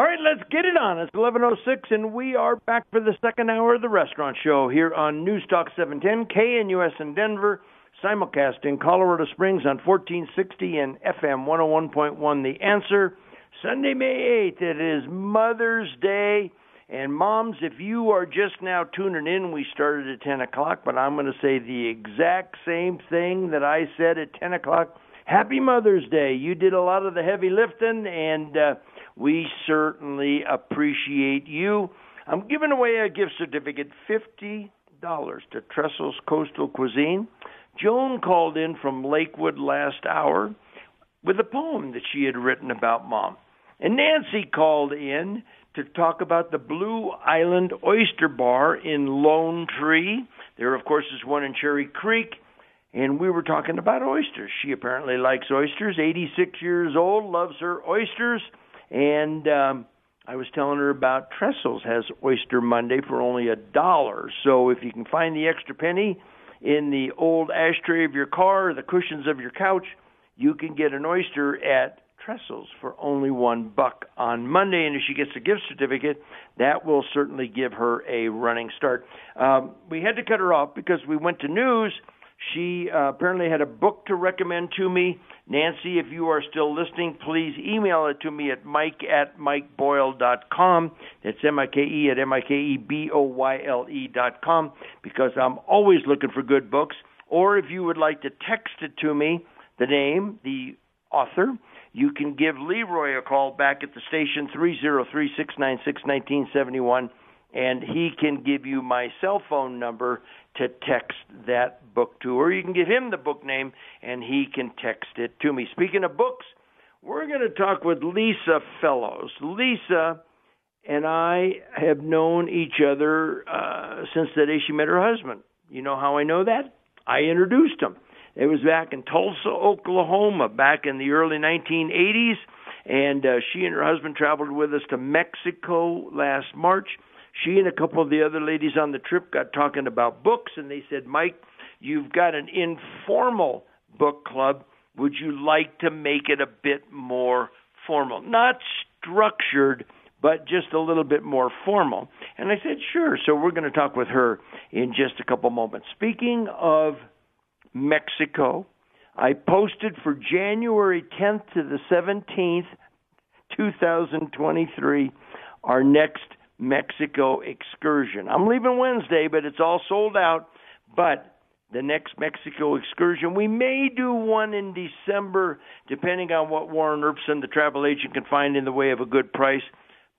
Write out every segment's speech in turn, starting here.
All right, let's get it on. It's 11:06, and we are back for the second hour of the restaurant show here on News Talk 710 KNUS in Denver, simulcast in Colorado Springs on 1460 and FM 101.1. The answer. Sunday, May 8th. It is Mother's Day. And moms, if you are just now tuning in, we started at 10 o'clock, but I'm going to say the exact same thing that I said at 10 o'clock. Happy Mother's Day. You did a lot of the heavy lifting, and uh, we certainly appreciate you. I'm giving away a gift certificate, $50 to Trestles Coastal Cuisine. Joan called in from Lakewood last hour with a poem that she had written about mom. And Nancy called in to talk about the Blue Island Oyster Bar in Lone Tree. There, of course, is one in Cherry Creek. And we were talking about oysters. She apparently likes oysters. 86 years old, loves her oysters. And um, I was telling her about Trestles has Oyster Monday for only a dollar. So if you can find the extra penny in the old ashtray of your car, or the cushions of your couch, you can get an oyster at Trestles for only one buck on Monday, and if she gets a gift certificate, that will certainly give her a running start. Um, we had to cut her off because we went to news. She uh, apparently had a book to recommend to me. Nancy, if you are still listening, please email it to me at mike at mikeboyle.com. That's M-I-K-E at M-I-K-E-B-O-Y-L-E dot com because I'm always looking for good books. Or if you would like to text it to me, the name, the author, you can give Leroy a call back at the station three zero three six nine six nineteen seventy one, and he can give you my cell phone number to text that book to, or you can give him the book name and he can text it to me. Speaking of books, we're going to talk with Lisa Fellows. Lisa and I have known each other uh, since the day she met her husband. You know how I know that? I introduced him. It was back in Tulsa, Oklahoma, back in the early 1980s, and uh, she and her husband traveled with us to Mexico last March. She and a couple of the other ladies on the trip got talking about books, and they said, Mike, you've got an informal book club. Would you like to make it a bit more formal? Not structured, but just a little bit more formal. And I said, sure. So we're going to talk with her in just a couple moments. Speaking of Mexico. I posted for January 10th to the 17th, 2023, our next Mexico excursion. I'm leaving Wednesday, but it's all sold out. But the next Mexico excursion, we may do one in December, depending on what Warren Erbson, the travel agent, can find in the way of a good price.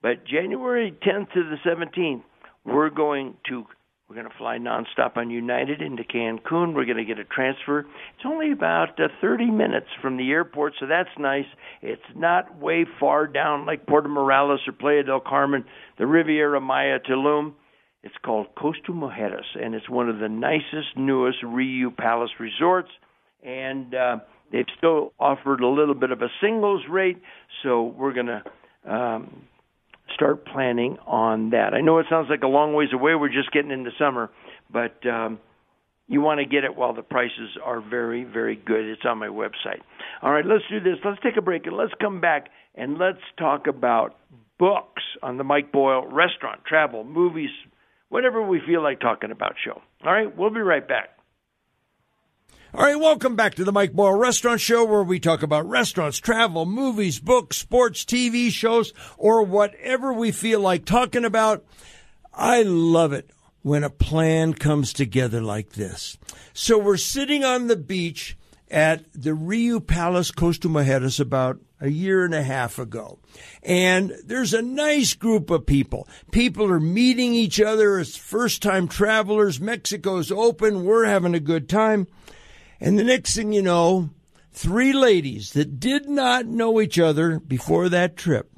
But January 10th to the 17th, we're going to we're going to fly nonstop on United into Cancun. We're going to get a transfer. It's only about uh, 30 minutes from the airport, so that's nice. It's not way far down like Puerto Morelos or Playa del Carmen, the Riviera Maya Tulum. It's called Costa Mujeres, and it's one of the nicest, newest Riu Palace resorts. And uh, they've still offered a little bit of a singles rate, so we're going to um, start planning on that. I know it sounds like a long ways away. We're just getting into summer, but um, you want to get it while the prices are very, very good. It's on my website. All right, let's do this. Let's take a break and let's come back and let's talk about books on the Mike Boyle restaurant, travel, movies, whatever we feel like talking about show. All right, we'll be right back. All right, welcome back to the Mike Boyle Restaurant Show, where we talk about restaurants, travel, movies, books, sports, TV shows, or whatever we feel like talking about. I love it when a plan comes together like this. So we're sitting on the beach at the Riu Palace Costa Mujeres about a year and a half ago. And there's a nice group of people. People are meeting each other as first time travelers. Mexico's open. We're having a good time. And the next thing you know, three ladies that did not know each other before that trip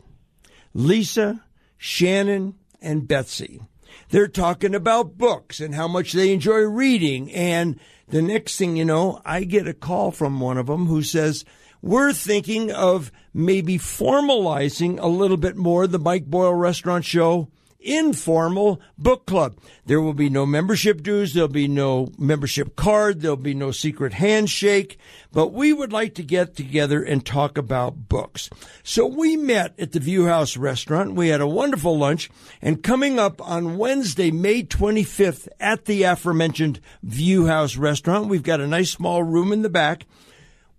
Lisa, Shannon, and Betsy. They're talking about books and how much they enjoy reading. And the next thing you know, I get a call from one of them who says, we're thinking of maybe formalizing a little bit more the Mike Boyle Restaurant Show informal book club. There will be no membership dues. There'll be no membership card. There'll be no secret handshake. But we would like to get together and talk about books. So we met at the View House restaurant. We had a wonderful lunch. And coming up on Wednesday, May 25th at the aforementioned View House restaurant, we've got a nice small room in the back.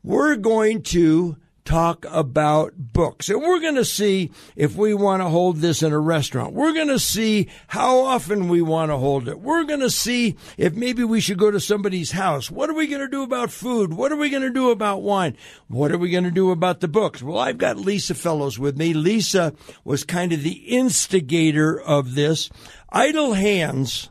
We're going to talk about books. And we're going to see if we want to hold this in a restaurant. We're going to see how often we want to hold it. We're going to see if maybe we should go to somebody's house. What are we going to do about food? What are we going to do about wine? What are we going to do about the books? Well, I've got Lisa Fellows with me. Lisa was kind of the instigator of this. Idle hands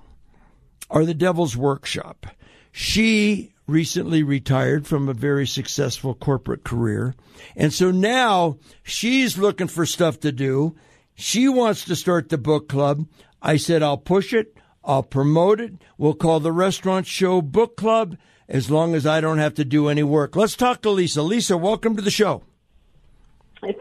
are the devil's workshop. She recently retired from a very successful corporate career. And so now she's looking for stuff to do. She wants to start the book club. I said, I'll push it. I'll promote it. We'll call the restaurant show book club as long as I don't have to do any work. Let's talk to Lisa. Lisa, welcome to the show.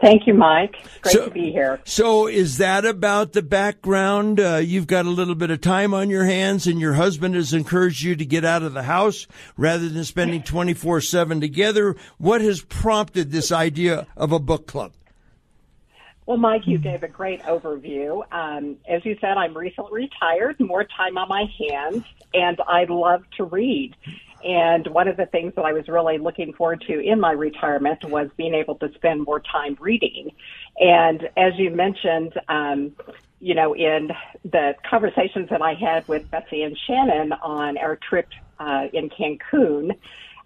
Thank you, Mike. Great so, to be here. So, is that about the background? Uh, you've got a little bit of time on your hands, and your husband has encouraged you to get out of the house rather than spending 24 7 together. What has prompted this idea of a book club? Well, Mike, you gave a great overview. Um, as you said, I'm recently retired, more time on my hands, and I love to read. And one of the things that I was really looking forward to in my retirement was being able to spend more time reading. And as you mentioned, um, you know, in the conversations that I had with Betsy and Shannon on our trip uh, in Cancun,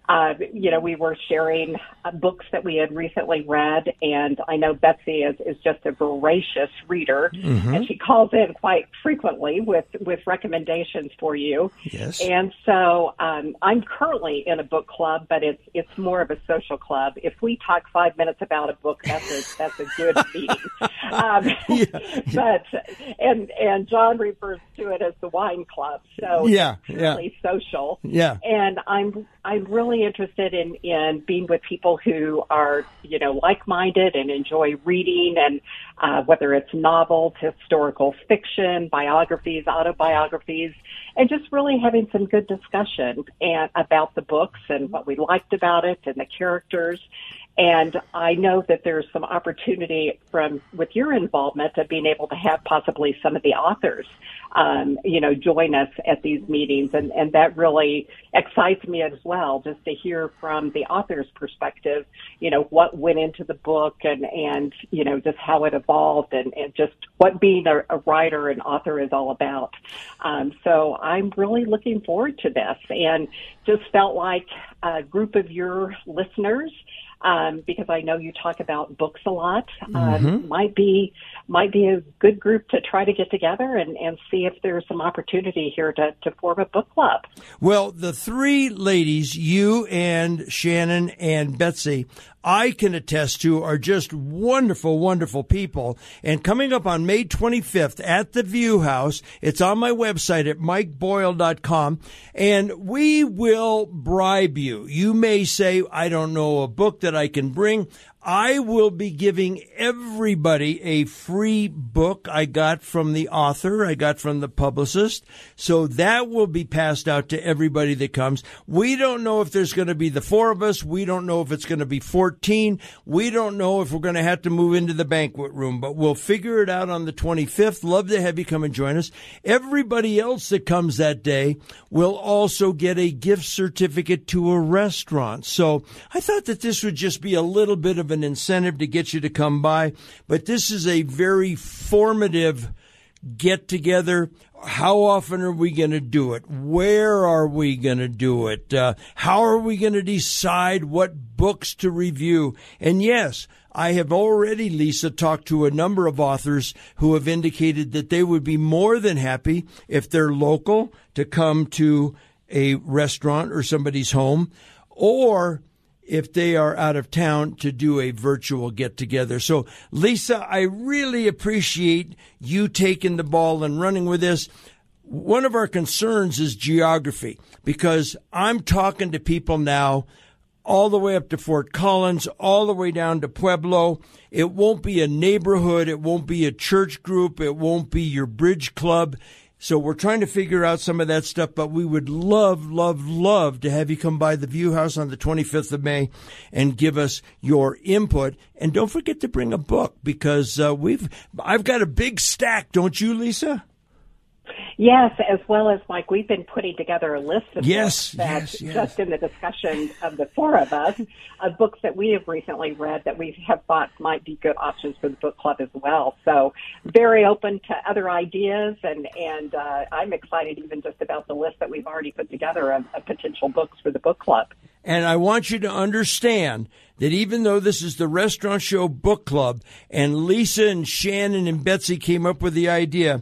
uh, you know, we were sharing uh, books that we had recently read, and I know Betsy is, is just a voracious reader, mm-hmm. and she calls in quite frequently with with recommendations for you. Yes. And so um, I'm currently in a book club, but it's it's more of a social club. If we talk five minutes about a book, that's a that's a good meeting. Um, yeah. But and and John refers to it as the wine club. So yeah, really yeah. social. Yeah. And I'm I'm really interested in in being with people who are you know like minded and enjoy reading and uh, whether it's novels, historical fiction, biographies, autobiographies, and just really having some good discussion and about the books and what we liked about it and the characters. And I know that there's some opportunity from with your involvement of being able to have possibly some of the authors, um, you know, join us at these meetings, and and that really excites me as well, just to hear from the author's perspective, you know, what went into the book and and you know just how it evolved and and just what being a, a writer and author is all about. Um, so I'm really looking forward to this, and just felt like a group of your listeners um, because I know you talk about books a lot. Um, mm-hmm. Might be might be a good group to try to get together and, and see if there's some opportunity here to, to form a book club. Well, the three ladies, you and Shannon and Betsy, I can attest to are just wonderful, wonderful people. And coming up on May 25th at the View House, it's on my website at mikeboyle.com, and we will bribe you. You may say, I don't know a book that I can bring. I will be giving everybody a free book I got from the author, I got from the publicist. So that will be passed out to everybody that comes. We don't know if there's going to be the four of us. We don't know if it's going to be 14. We don't know if we're going to have to move into the banquet room, but we'll figure it out on the 25th. Love to have you come and join us. Everybody else that comes that day will also get a gift certificate to a restaurant. So I thought that this would just be a little bit of an incentive to get you to come by, but this is a very formative get together. How often are we going to do it? Where are we going to do it? Uh, how are we going to decide what books to review? And yes, I have already, Lisa, talked to a number of authors who have indicated that they would be more than happy if they're local to come to a restaurant or somebody's home, or if they are out of town to do a virtual get together. So, Lisa, I really appreciate you taking the ball and running with this. One of our concerns is geography because I'm talking to people now all the way up to Fort Collins, all the way down to Pueblo. It won't be a neighborhood. It won't be a church group. It won't be your bridge club. So we're trying to figure out some of that stuff, but we would love, love, love to have you come by the View House on the 25th of May and give us your input. And don't forget to bring a book because uh, we've, I've got a big stack, don't you, Lisa? Yes, as well as Mike, we've been putting together a list of yes, books that yes, yes. just in the discussion of the four of us, of books that we have recently read that we have thought might be good options for the book club as well. So very open to other ideas, and and uh, I'm excited even just about the list that we've already put together of, of potential books for the book club. And I want you to understand that even though this is the Restaurant Show Book Club, and Lisa and Shannon and Betsy came up with the idea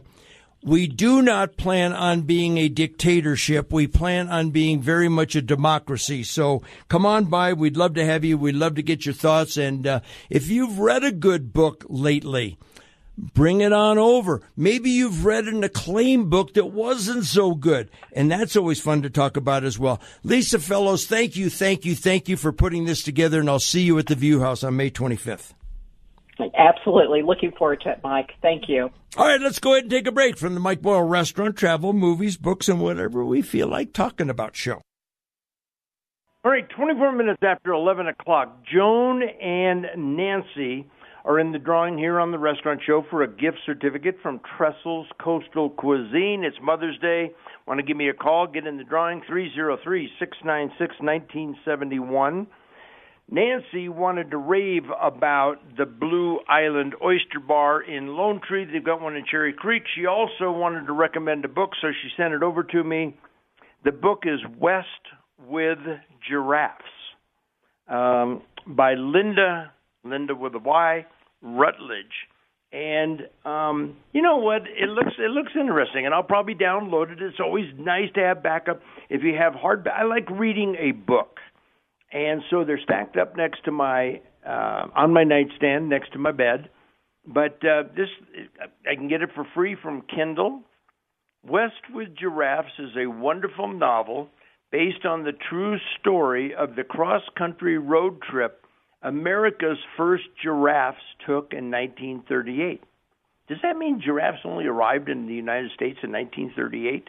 we do not plan on being a dictatorship. We plan on being very much a democracy. So come on by. We'd love to have you. We'd love to get your thoughts. And uh, if you've read a good book lately, bring it on over. Maybe you've read an acclaimed book that wasn't so good. And that's always fun to talk about as well. Lisa Fellows, thank you, thank you, thank you for putting this together. And I'll see you at the View House on May 25th. Absolutely. Looking forward to it, Mike. Thank you. All right, let's go ahead and take a break from the Mike Boyle Restaurant, Travel, Movies, Books, and whatever we feel like talking about show. All right, 24 minutes after 11 o'clock, Joan and Nancy are in the drawing here on the restaurant show for a gift certificate from Trestles Coastal Cuisine. It's Mother's Day. Want to give me a call? Get in the drawing 303 696 1971. Nancy wanted to rave about the Blue Island Oyster Bar in Lone Tree. They've got one in Cherry Creek. She also wanted to recommend a book, so she sent it over to me. The book is West with Giraffes um, by Linda, Linda with a Y, Rutledge. And um, you know what? It looks it looks interesting, and I'll probably download it. It's always nice to have backup if you have hard. I like reading a book and so they're stacked up next to my uh, on my nightstand next to my bed. But uh, this I can get it for free from Kindle. West with Giraffes is a wonderful novel based on the true story of the cross-country road trip America's first giraffes took in 1938. Does that mean giraffes only arrived in the United States in 1938?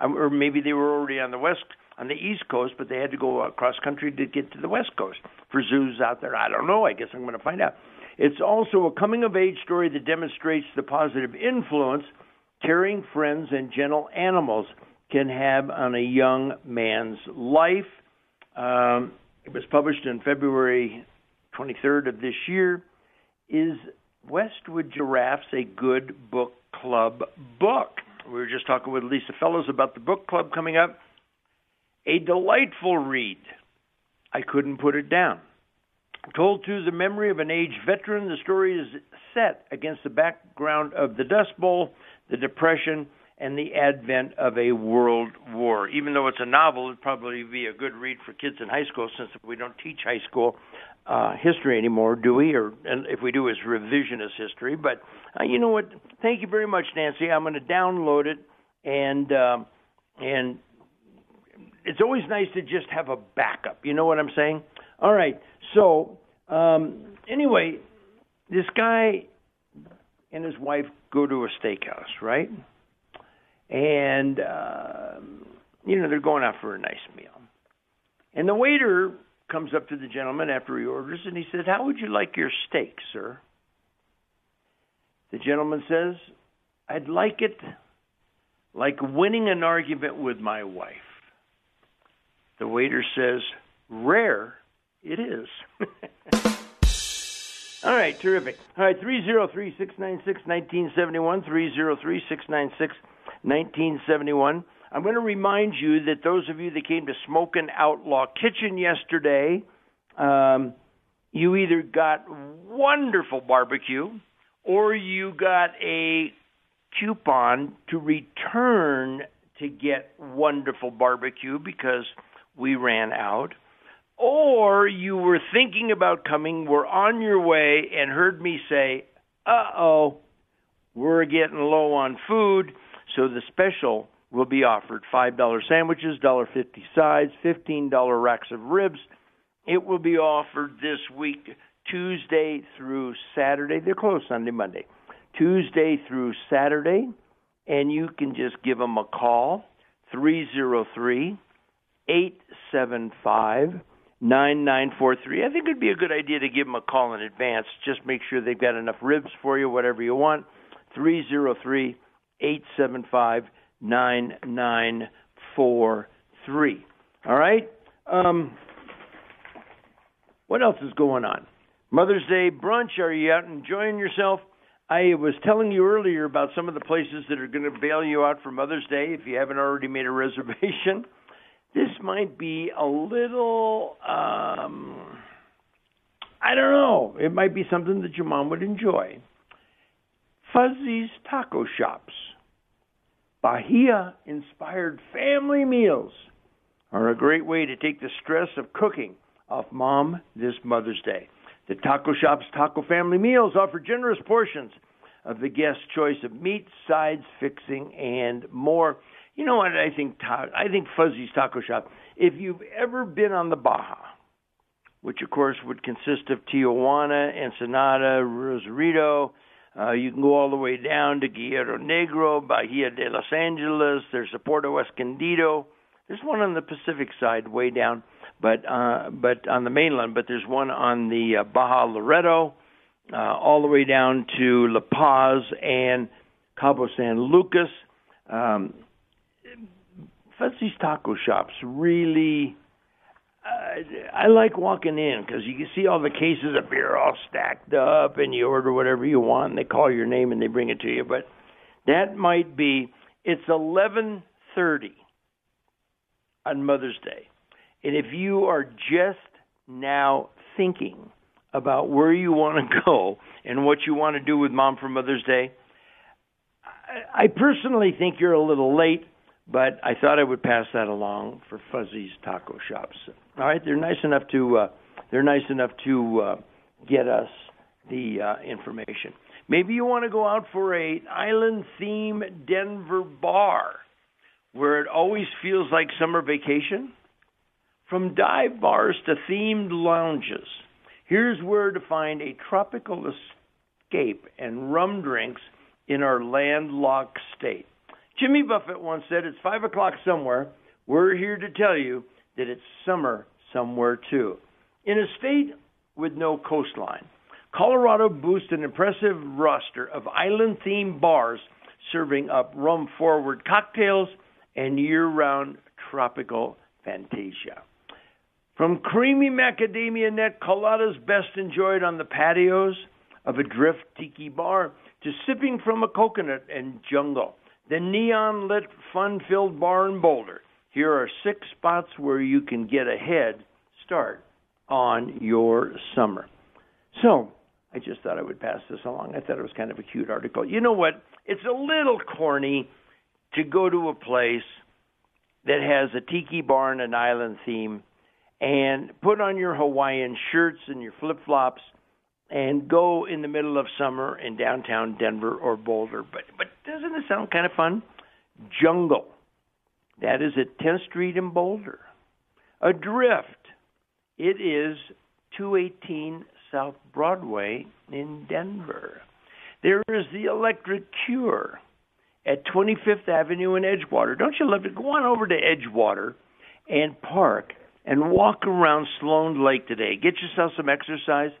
Um, or maybe they were already on the west on the East Coast, but they had to go across country to get to the West Coast for zoos out there. I don't know. I guess I'm going to find out. It's also a coming of age story that demonstrates the positive influence caring friends and gentle animals can have on a young man's life. Um, it was published in February 23rd of this year. Is West with Giraffes a good book club book? We were just talking with Lisa Fellows about the book club coming up. A delightful read. I couldn't put it down. Told through the memory of an aged veteran, the story is set against the background of the Dust Bowl, the Depression, and the advent of a world war. Even though it's a novel, it'd probably be a good read for kids in high school since we don't teach high school uh, history anymore, do we? Or and if we do, it's revisionist history. But uh, you know what? Thank you very much, Nancy. I'm going to download it and uh, and it's always nice to just have a backup. You know what I'm saying? All right. So um, anyway, this guy and his wife go to a steakhouse, right? And uh, you know they're going out for a nice meal, and the waiter comes up to the gentleman after he orders, and he says, "How would you like your steak, sir?" The gentleman says, "I'd like it like winning an argument with my wife." The waiter says, Rare it is. All right, terrific. All right, 303 696 1971, 303 696 1971. I'm going to remind you that those of you that came to Smokin' Outlaw Kitchen yesterday, um, you either got wonderful barbecue or you got a coupon to return to get wonderful barbecue because we ran out. or you were thinking about coming, were on your way, and heard me say, uh oh, we're getting low on food, so the special will be offered $5 sandwiches, $1.50 sides, $15 racks of ribs. It will be offered this week, Tuesday through Saturday. They're closed Sunday, Monday. Tuesday through Saturday, and you can just give them a call, 303 875 9943. I think it'd be a good idea to give them a call in advance. Just make sure they've got enough ribs for you, whatever you want. 303 875 9943. All right? Um, what else is going on? Mother's Day brunch. Are you out enjoying yourself? I was telling you earlier about some of the places that are going to bail you out for Mother's Day if you haven't already made a reservation this might be a little um I don't know. It might be something that your mom would enjoy. Fuzzy's Taco Shops. Bahia inspired family meals are a great way to take the stress of cooking off mom this Mother's Day. The Taco Shop's Taco Family Meals offer generous portions of the guest choice of meat, sides, fixing, and more. You know what I think? I think Fuzzy's Taco Shop. If you've ever been on the Baja, which of course would consist of Tijuana, Ensenada, Rosarito, uh, you can go all the way down to Guerrero Negro, Bahia de Los Angeles. There's a Puerto Escondido. There's one on the Pacific side, way down, but uh, but on the mainland. But there's one on the uh, Baja Loreto, uh, all the way down to La Paz and Cabo San Lucas. Um, Fuzzy's Taco Shops really. Uh, I like walking in because you can see all the cases of beer all stacked up, and you order whatever you want, and they call your name and they bring it to you. But that might be it's eleven thirty on Mother's Day, and if you are just now thinking about where you want to go and what you want to do with Mom for Mother's Day, I personally think you're a little late but I thought I would pass that along for Fuzzy's Taco Shops. All right, they're nice enough to uh, they're nice enough to uh, get us the uh, information. Maybe you want to go out for a island theme Denver bar where it always feels like summer vacation. From dive bars to themed lounges, here's where to find a tropical escape and rum drinks in our landlocked state. Jimmy Buffett once said, It's five o'clock somewhere. We're here to tell you that it's summer somewhere too. In a state with no coastline, Colorado boasts an impressive roster of island themed bars serving up rum forward cocktails and year round tropical fantasia. From creamy macadamia nut coladas best enjoyed on the patios of Adrift tiki bar to sipping from a coconut and jungle the neon lit, fun filled bar in Boulder. Here are six spots where you can get a head start on your summer. So, I just thought I would pass this along. I thought it was kind of a cute article. You know what? It's a little corny to go to a place that has a tiki bar and an island theme and put on your Hawaiian shirts and your flip flops and go in the middle of summer in downtown Denver or Boulder. But but doesn't it sound kind of fun? Jungle. That is at 10th Street in Boulder. Adrift. It is 218 South Broadway in Denver. There is the Electric Cure at 25th Avenue in Edgewater. Don't you love it? Go on over to Edgewater and park and walk around Sloan Lake today. Get yourself some exercise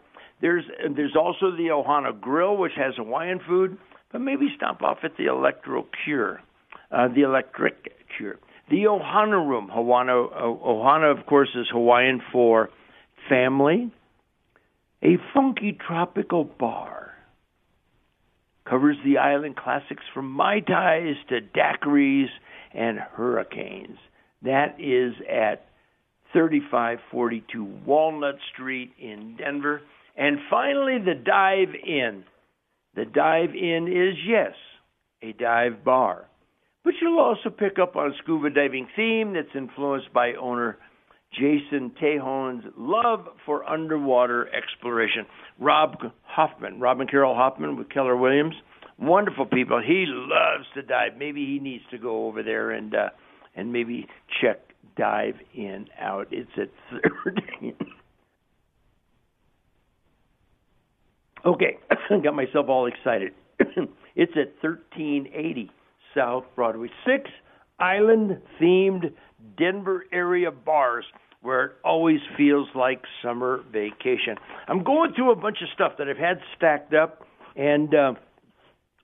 there's there's also the Ohana Grill, which has Hawaiian food, but maybe stop off at the Electro Cure, uh, the Electric Cure, the Ohana Room. Ohana, uh, Ohana, of course, is Hawaiian for family. A funky tropical bar covers the island classics from mai tais to daiquiris and hurricanes. That is at 3542 Walnut Street in Denver. And finally, the dive in. The dive in is, yes, a dive bar. But you'll also pick up on scuba diving theme that's influenced by owner Jason Tejon's love for underwater exploration. Rob Hoffman, Robin Carroll Hoffman with Keller Williams, wonderful people. He loves to dive. Maybe he needs to go over there and uh, and maybe check dive in out. It's at thirteen. Okay, I got myself all excited. it's at thirteen eighty South Broadway. Six island themed Denver area bars where it always feels like summer vacation. I'm going through a bunch of stuff that I've had stacked up and uh,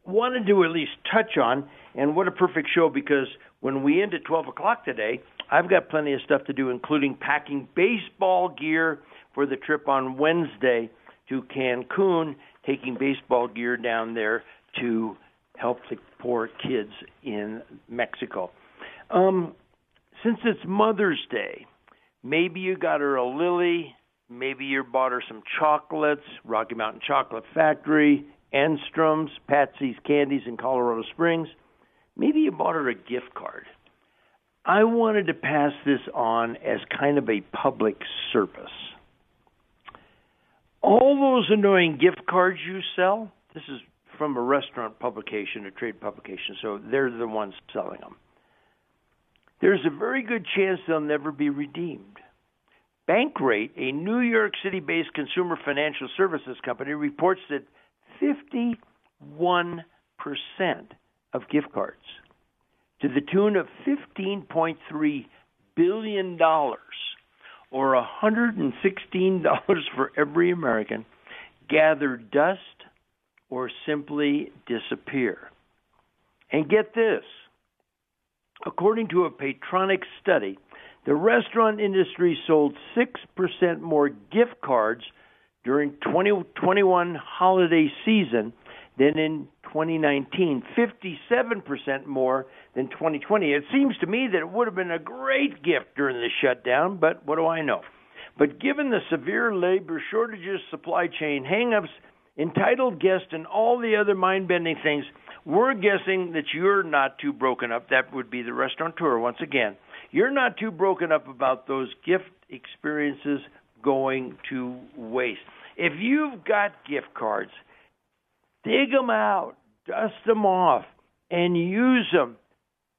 wanted to at least touch on. And what a perfect show because when we end at 12 o'clock today, I've got plenty of stuff to do, including packing baseball gear for the trip on Wednesday to Cancun, taking baseball gear down there to help the poor kids in Mexico. Um, since it's Mother's Day, maybe you got her a lily, maybe you bought her some chocolates, Rocky Mountain Chocolate Factory, Enstrom's, Patsy's Candies in Colorado Springs. Maybe you bought her a gift card. I wanted to pass this on as kind of a public service. All those annoying gift cards you sell, this is from a restaurant publication, a trade publication, so they're the ones selling them there's a very good chance they'll never be redeemed. Bankrate, a New York City based consumer financial services company, reports that 51% of gift cards, to the tune of $15.3 billion, or $116 for every American, gather dust or simply disappear. And get this According to a Paytronix study, the restaurant industry sold 6% more gift cards during 2021 holiday season than in 2019, 57% more than 2020. It seems to me that it would have been a great gift during the shutdown, but what do I know? But given the severe labor shortages, supply chain hangups, entitled guests, and all the other mind bending things, we're guessing that you're not too broken up. That would be the restaurateur once again. You're not too broken up about those gift experiences going to waste. If you've got gift cards, dig them out, dust them off, and use them.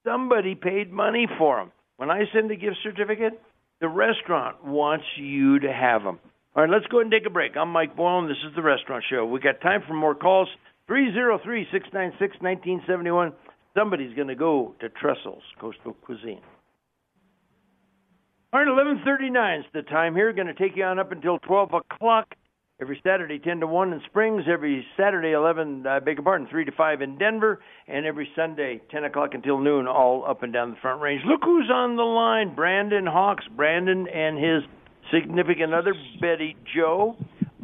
Somebody paid money for them. When I send a gift certificate, the restaurant wants you to have them. All right, let's go ahead and take a break. I'm Mike Boyle, and this is the Restaurant Show. We got time for more calls. 303 696 1971. Somebody's going to go to Trestles Coastal Cuisine. All right, 11:39 is the time here. Going to take you on up until 12 o'clock every Saturday, 10 to 1 in Springs. Every Saturday, 11, I beg your pardon, 3 to 5 in Denver, and every Sunday, 10 o'clock until noon, all up and down the Front Range. Look who's on the line: Brandon Hawks. Brandon and his significant other, Betty Joe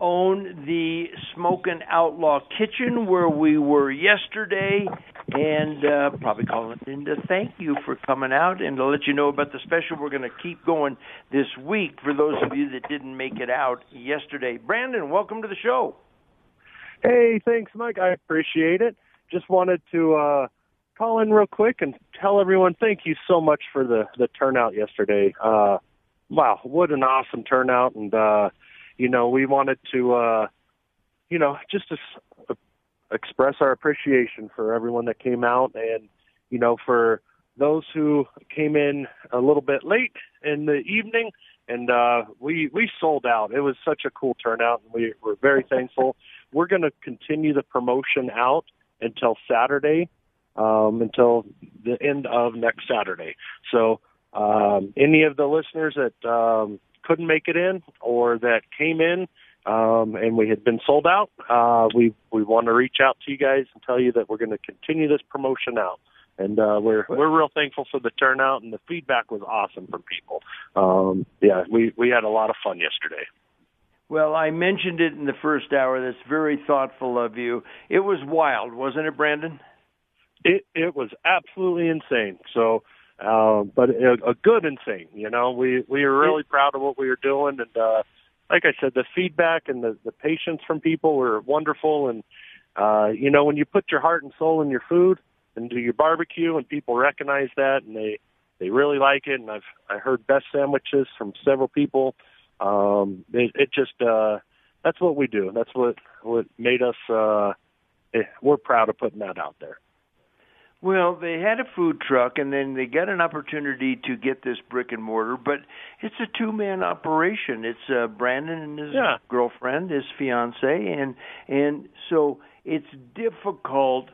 own the Smokin' Outlaw Kitchen where we were yesterday, and uh, probably calling it in to thank you for coming out and to let you know about the special we're going to keep going this week for those of you that didn't make it out yesterday. Brandon, welcome to the show. Hey, thanks, Mike. I appreciate it. Just wanted to uh, call in real quick and tell everyone thank you so much for the the turnout yesterday. Uh, wow, what an awesome turnout! And uh, you know, we wanted to, uh, you know, just to uh, express our appreciation for everyone that came out and, you know, for those who came in a little bit late in the evening and uh we we sold out. It was such a cool turnout and we were very thankful. We're going to continue the promotion out until saturday um until the end of next saturday. So um any of the listeners that um couldn't make it in or that came in um, and we had been sold out, uh, we we want to reach out to you guys and tell you that we're going to continue this promotion out. And uh, we're we're real thankful for the turnout and the feedback was awesome from people. Um, yeah, we we had a lot of fun yesterday. Well, I mentioned it in the first hour. That's very thoughtful of you. It was wild, wasn't it, Brandon? It it was absolutely insane. So uh, but a, a good insane. You know, we we are really proud of what we were doing, and uh, like I said, the feedback and the the patience from people were wonderful. And uh, you know, when you put your heart and soul in your food and do your barbecue, and people recognize that, and they they really like it, and I've I heard best sandwiches from several people. Um, it, it just uh, that's what we do. That's what what made us. Uh, eh, we're proud of putting that out there. Well, they had a food truck, and then they got an opportunity to get this brick and mortar, but it's a two-man operation. It's uh, Brandon and his yeah. girlfriend, his fiance, and and so it's difficult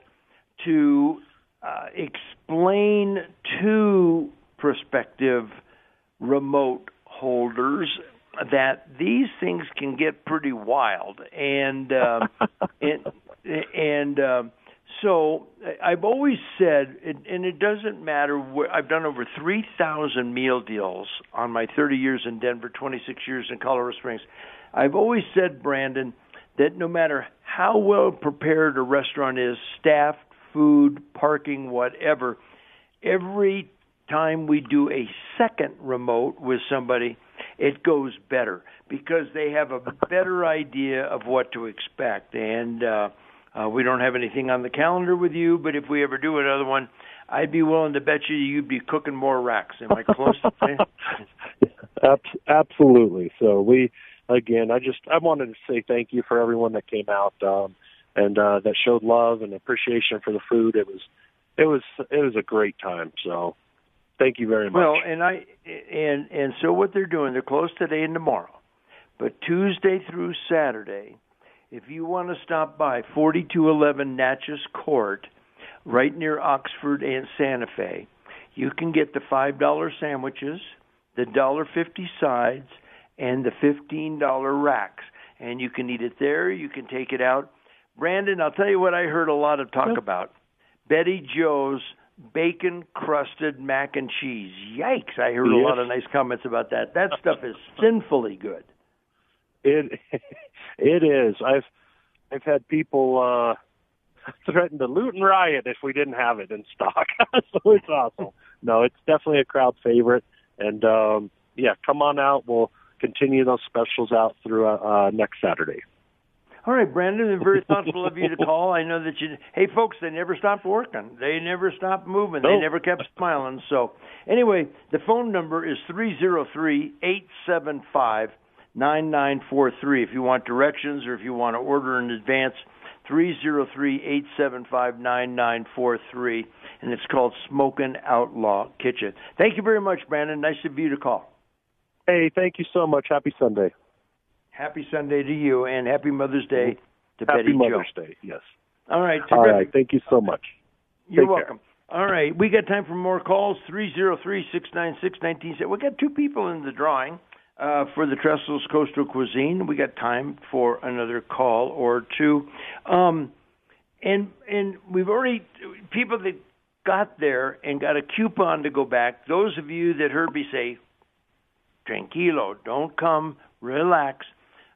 to uh, explain to prospective remote holders that these things can get pretty wild and uh, and and uh, so I've always said, and it doesn't matter where I've done over 3,000 meal deals on my 30 years in Denver, 26 years in Colorado Springs. I've always said, Brandon, that no matter how well prepared a restaurant is, staff, food, parking, whatever, every time we do a second remote with somebody, it goes better because they have a better idea of what to expect. And uh, uh, we don't have anything on the calendar with you, but if we ever do another one, I'd be willing to bet you you'd be cooking more racks. Am I close to Absolutely. So we, again, I just I wanted to say thank you for everyone that came out um, and uh, that showed love and appreciation for the food. It was, it was, it was a great time. So thank you very much. Well, and I and and so what they're doing, they're closed today and tomorrow, but Tuesday through Saturday if you want to stop by 4211 Natchez Court, right near Oxford and Santa Fe, you can get the $5 sandwiches, the $1.50 sides, and the $15 racks. And you can eat it there, you can take it out. Brandon, I'll tell you what I heard a lot of talk about. Betty Joe's bacon crusted mac and cheese. Yikes, I heard yes. a lot of nice comments about that. That stuff is sinfully good. It it is. I've I've had people uh threaten to loot and riot if we didn't have it in stock. so it's awesome. No, it's definitely a crowd favorite, and um yeah, come on out. We'll continue those specials out through uh, uh next Saturday. All right, Brandon, and very thoughtful of you to call. I know that you. Hey, folks, they never stopped working. They never stopped moving. Nope. They never kept smiling. So, anyway, the phone number is three zero three eight seven five 9943. If you want directions or if you want to order in advance, 303-875-9943 and it's called Smokin' Outlaw Kitchen. Thank you very much, Brandon. Nice of you to call. Hey, thank you so much. Happy Sunday. Happy Sunday to you and happy Mother's Day to Betty. happy Betty Mother's Joe. Day. Yes. All right. Terrific. All right. Thank you so much. You're Take welcome. Care. All right. We got time for more calls. 303-696-19. We got two people in the drawing uh, for the Trestles Coastal Cuisine. We got time for another call or two, um, and and we've already people that got there and got a coupon to go back. Those of you that heard me say, "Tranquilo, don't come, relax."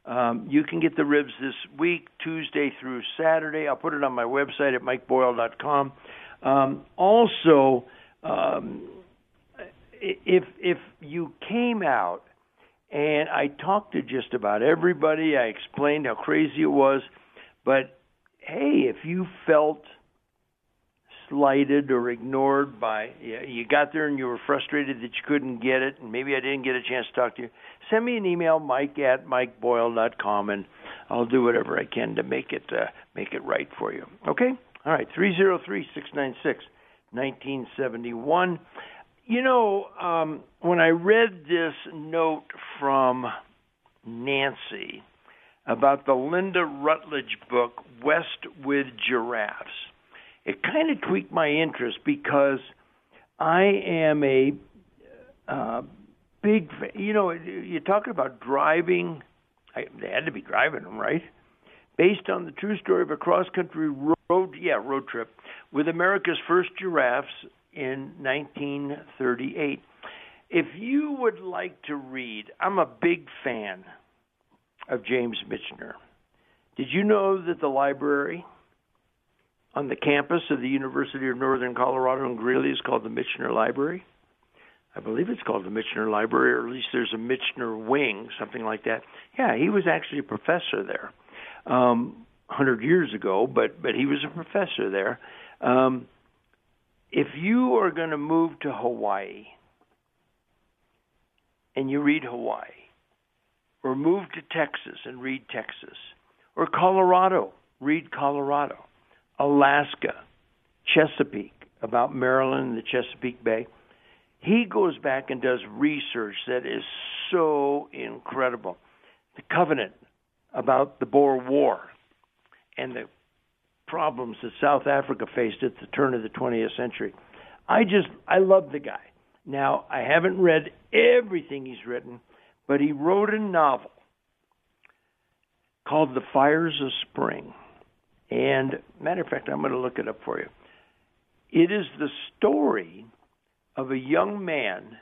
Um, you can get the ribs this week, Tuesday through Saturday. I'll put it on my website at mikeboyle.com. Um, also, um, if if you came out and I talked to just about everybody. I explained how crazy it was. But hey, if you felt slighted or ignored by you got there and you were frustrated that you couldn't get it and maybe I didn't get a chance to talk to you send me an email mike at mikeboyle.com and I'll do whatever I can to make it uh, make it right for you okay All right. Three zero three six nine six nineteen seventy one. You know, um, when I read this note from Nancy about the Linda Rutledge book, West with Giraffes, it kind of tweaked my interest because I am a uh, big, you know, you're talking about driving. I, they had to be driving them, right? Based on the true story of a cross country road, yeah, road trip with America's first giraffes in 1938. If you would like to read, I'm a big fan of James Michener. Did you know that the library on the campus of the University of Northern Colorado in Greeley is called the Michener Library? I believe it's called the Michener Library, or at least there's a Michener wing, something like that. Yeah, he was actually a professor there, um, 100 years ago, but but he was a professor there. Um, if you are going to move to Hawaii and you read Hawaii, or move to Texas and read Texas, or Colorado, read Colorado, Alaska, Chesapeake, about Maryland and the Chesapeake Bay. He goes back and does research that is so incredible. The Covenant about the Boer War and the problems that South Africa faced at the turn of the 20th century. I just I love the guy. Now, I haven't read everything he's written, but he wrote a novel called The Fires of Spring. And matter of fact, I'm going to look it up for you. It is the story of a young man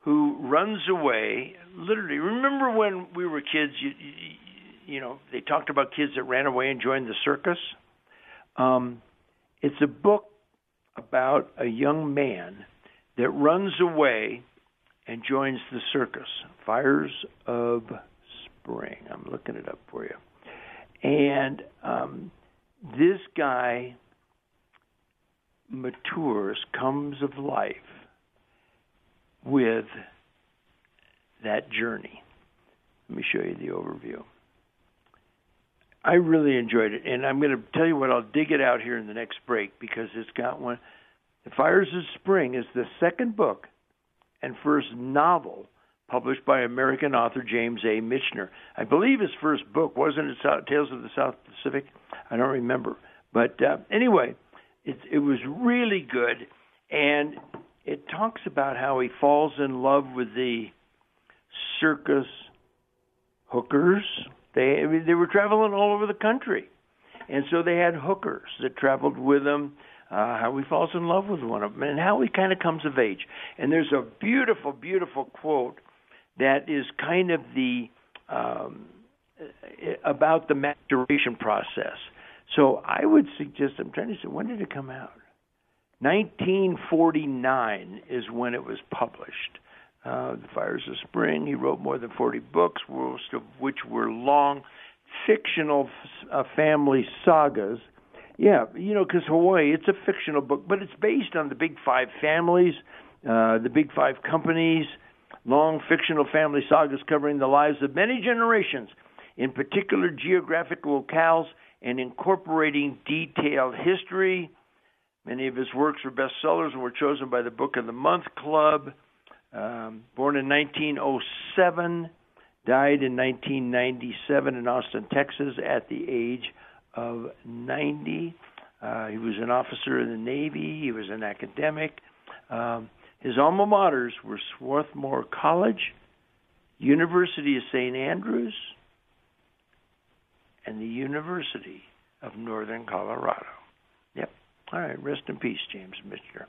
who runs away. Literally, remember when we were kids? You, you, you know, they talked about kids that ran away and joined the circus. Um, it's a book about a young man that runs away and joins the circus. Fires of Spring. I'm looking it up for you. And um, this guy matures, comes of life with that journey. Let me show you the overview. I really enjoyed it, and I'm going to tell you what. I'll dig it out here in the next break because it's got one. The Fires of Spring is the second book and first novel published by American author James A. Michener. I believe his first book wasn't it Tales of the South Pacific. I don't remember, but uh, anyway, it, it was really good, and it talks about how he falls in love with the circus hookers. They they were traveling all over the country, and so they had hookers that traveled with them. Uh, how he falls in love with one of them, and how he kind of comes of age. And there's a beautiful, beautiful quote that is kind of the um, about the maturation process. So I would suggest. I'm trying to say when did it come out? 1949 is when it was published. Uh, the Fires of Spring. He wrote more than 40 books, most of which were long, fictional uh, family sagas. Yeah, you know, because Hawaii, it's a fictional book, but it's based on the Big Five families, uh, the Big Five companies, long fictional family sagas covering the lives of many generations, in particular geographic locales, and incorporating detailed history, Many of his works were bestsellers and were chosen by the Book of the Month Club. Um, born in 1907, died in 1997 in Austin, Texas, at the age of 90. Uh, he was an officer in the Navy. He was an academic. Um, his alma maters were Swarthmore College, University of St. Andrews, and the University of Northern Colorado. Yep. All right, rest in peace, James Michener.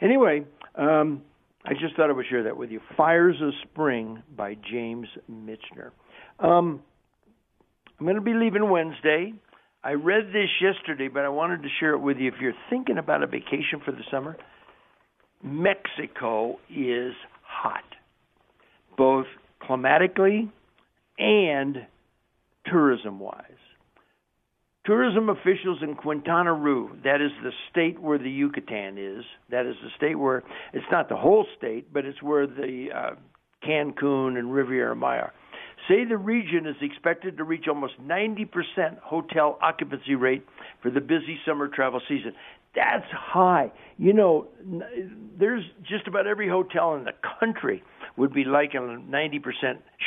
Anyway, um, I just thought I would share that with you. Fires of Spring by James Michener. Um, I'm going to be leaving Wednesday. I read this yesterday, but I wanted to share it with you. If you're thinking about a vacation for the summer, Mexico is hot, both climatically and tourism wise. Tourism officials in Quintana Roo, that is the state where the Yucatan is, that is the state where it's not the whole state, but it's where the uh, Cancun and Riviera Maya say the region is expected to reach almost 90% hotel occupancy rate for the busy summer travel season. That's high. You know, there's just about every hotel in the country would be like a 90%.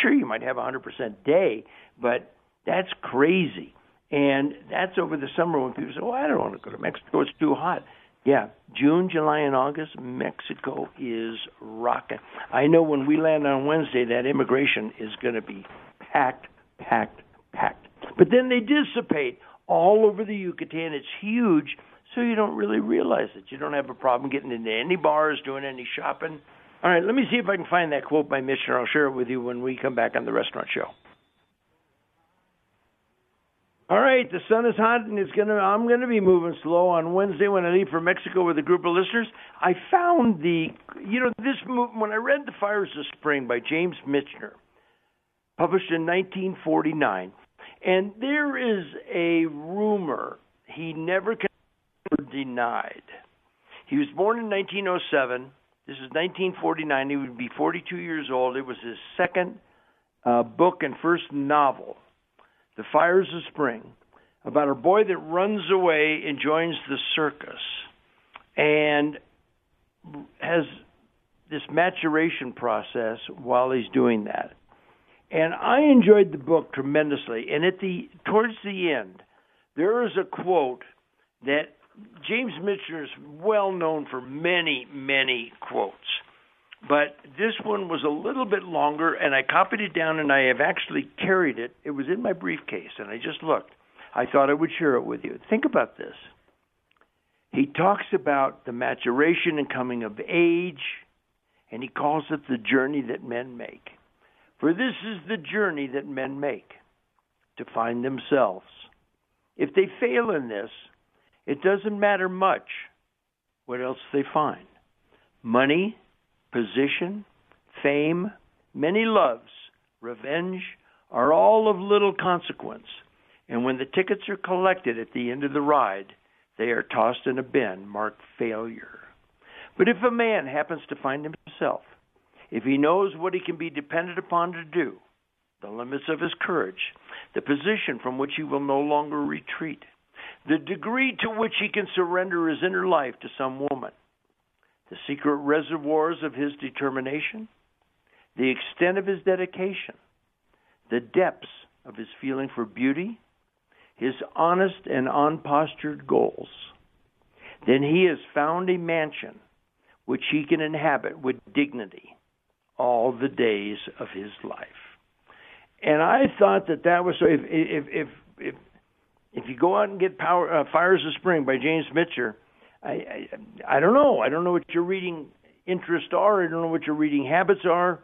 Sure, you might have a 100% day, but that's crazy. And that's over the summer when people say, "Well, I don't want to go to Mexico; it's too hot." Yeah, June, July, and August, Mexico is rocking. I know when we land on Wednesday, that immigration is going to be packed, packed, packed. But then they dissipate all over the Yucatan. It's huge, so you don't really realize it. You don't have a problem getting into any bars, doing any shopping. All right, let me see if I can find that quote by Michener. I'll share it with you when we come back on the restaurant show. All right, the sun is hot, and it's gonna. I'm gonna be moving slow on Wednesday when I leave for Mexico with a group of listeners. I found the, you know, this move when I read "The Fires of Spring" by James Michener, published in 1949, and there is a rumor he never denied. He was born in 1907. This is 1949. He would be 42 years old. It was his second uh, book and first novel, The Fires of Spring, about a boy that runs away and joins the circus and has this maturation process while he's doing that. And I enjoyed the book tremendously. And at the towards the end, there is a quote that James Michener is well known for many, many quotes. But this one was a little bit longer, and I copied it down, and I have actually carried it. It was in my briefcase, and I just looked. I thought I would share it with you. Think about this. He talks about the maturation and coming of age, and he calls it the journey that men make. For this is the journey that men make to find themselves. If they fail in this, it doesn't matter much what else they find. Money, position, fame, many loves, revenge are all of little consequence. And when the tickets are collected at the end of the ride, they are tossed in a bin marked failure. But if a man happens to find himself, if he knows what he can be depended upon to do, the limits of his courage, the position from which he will no longer retreat, the degree to which he can surrender his inner life to some woman, secret reservoirs of his determination, the extent of his dedication, the depths of his feeling for beauty, his honest and unpostured goals, then he has found a mansion which he can inhabit with dignity all the days of his life. And I thought that that was so. If if if if, if you go out and get Power uh, Fires of Spring by James Michener, I, I I don't know. I don't know what your reading interests are. I don't know what your reading habits are.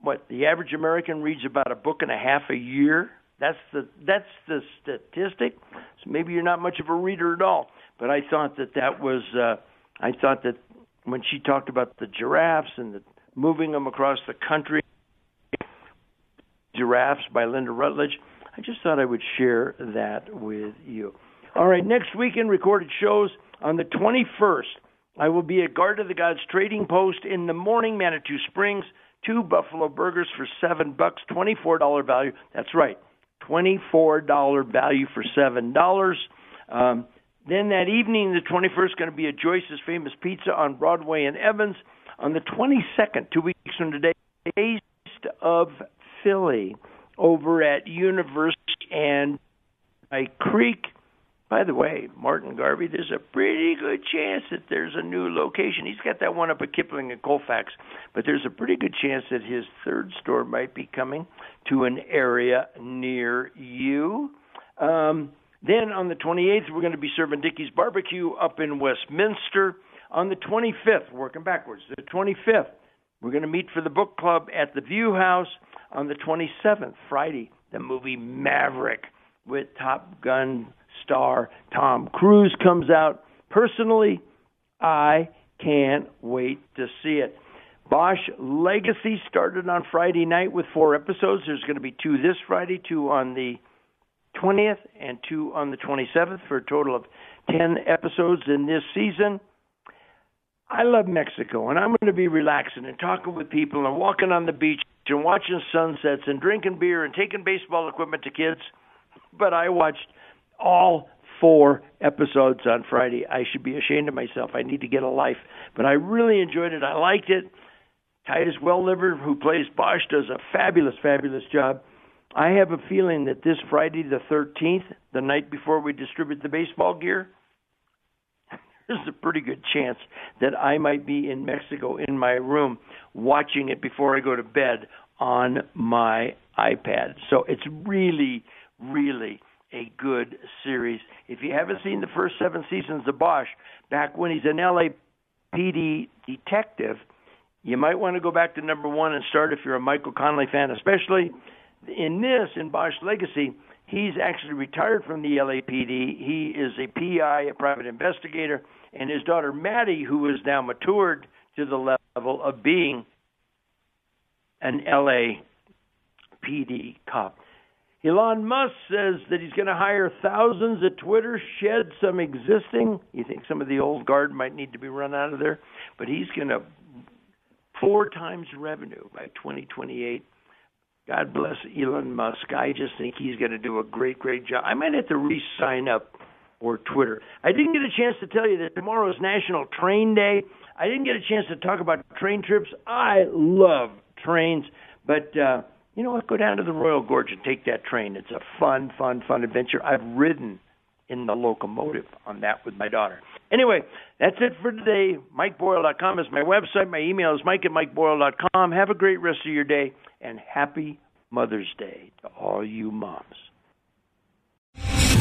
What the average American reads about a book and a half a year. That's the that's the statistic. So maybe you're not much of a reader at all. But I thought that that was. Uh, I thought that when she talked about the giraffes and the moving them across the country, giraffes by Lynda Rutledge. I just thought I would share that with you. All right, next weekend recorded shows on the 21st. I will be at Garden of the Gods Trading Post in the morning, Manitou Springs. Two buffalo burgers for seven bucks, twenty-four dollar value. That's right, twenty-four dollar value for seven dollars. Um, then that evening, the 21st, going to be at Joyce's Famous Pizza on Broadway in Evans. On the 22nd, two weeks from today, Taste of Philly over at University and Dry Creek. By the way, Martin Garvey, there's a pretty good chance that there's a new location. He's got that one up at Kipling and Colfax, but there's a pretty good chance that his third store might be coming to an area near you. Um, then on the 28th, we're going to be serving Dickey's Barbecue up in Westminster. On the 25th, working backwards, the 25th, we're going to meet for the book club at the View House. On the 27th, Friday, the movie Maverick with Top Gun star Tom Cruise comes out. Personally, I can't wait to see it. Bosch Legacy started on Friday night with four episodes. There's going to be two this Friday, two on the 20th and two on the 27th for a total of 10 episodes in this season. I love Mexico, and I'm going to be relaxing and talking with people and walking on the beach and watching sunsets and drinking beer and taking baseball equipment to kids. But I watched all four episodes on Friday. I should be ashamed of myself. I need to get a life. But I really enjoyed it. I liked it. Titus Welliver, who plays Bosch, does a fabulous, fabulous job. I have a feeling that this Friday the 13th, the night before we distribute the baseball gear, there's a pretty good chance that I might be in Mexico in my room watching it before I go to bed on my iPad. So it's really, really a good series. If you haven't seen the first seven seasons of Bosch, back when he's an LAPD detective, you might want to go back to number one and start if you're a Michael Connelly fan, especially in this, in Bosch Legacy, he's actually retired from the LAPD. He is a PI, a private investigator, and his daughter Maddie, who is now matured to the level of being an LAPD cop. Elon Musk says that he's going to hire thousands at Twitter, shed some existing. You think some of the old guard might need to be run out of there, but he's going to four times revenue by 2028. God bless Elon Musk. I just think he's going to do a great, great job. I might have to re-sign up for Twitter. I didn't get a chance to tell you that tomorrow is National Train Day. I didn't get a chance to talk about train trips. I love trains, but uh, you know what? Go down to the Royal Gorge and take that train. It's a fun, fun, fun adventure. I've ridden in the locomotive on that with my daughter. Anyway, that's it for today. MikeBoyle.com is my website. My email is mike at MikeBoyle.com. Have a great rest of your day, and happy Mother's Day to all you moms.